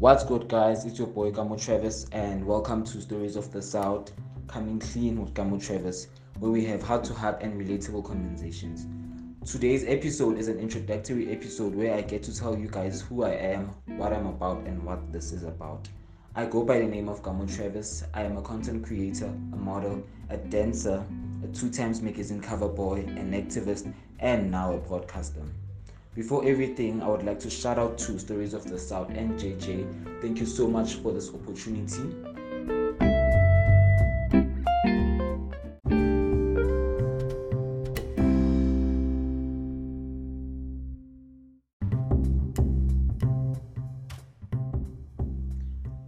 What's good, guys? It's your boy Gamo Travis, and welcome to Stories of the South, coming clean with Gamo Travis, where we have heart to heart and relatable conversations. Today's episode is an introductory episode where I get to tell you guys who I am, what I'm about, and what this is about. I go by the name of Gamo Travis. I am a content creator, a model, a dancer, a two times magazine cover boy, an activist, and now a broadcaster. Before everything, I would like to shout out to Stories of the South and JJ. Thank you so much for this opportunity.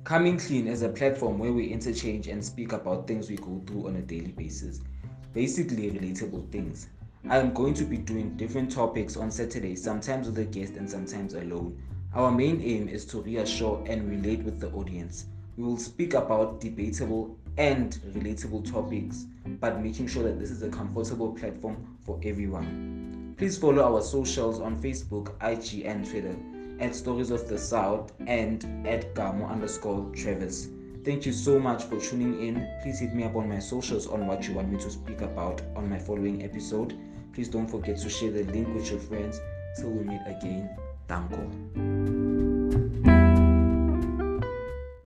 Coming Clean is a platform where we interchange and speak about things we go through on a daily basis, basically relatable things. I am going to be doing different topics on Saturdays, sometimes with a guest and sometimes alone. Our main aim is to reassure and relate with the audience. We will speak about debatable and relatable topics, but making sure that this is a comfortable platform for everyone. Please follow our socials on Facebook, IG, and Twitter at Stories of the South and at Gamo underscore Travis. Thank you so much for tuning in. Please hit me up on my socials on what you want me to speak about on my following episode. Please don't forget to share the link with your friends. Till we meet again. Danko.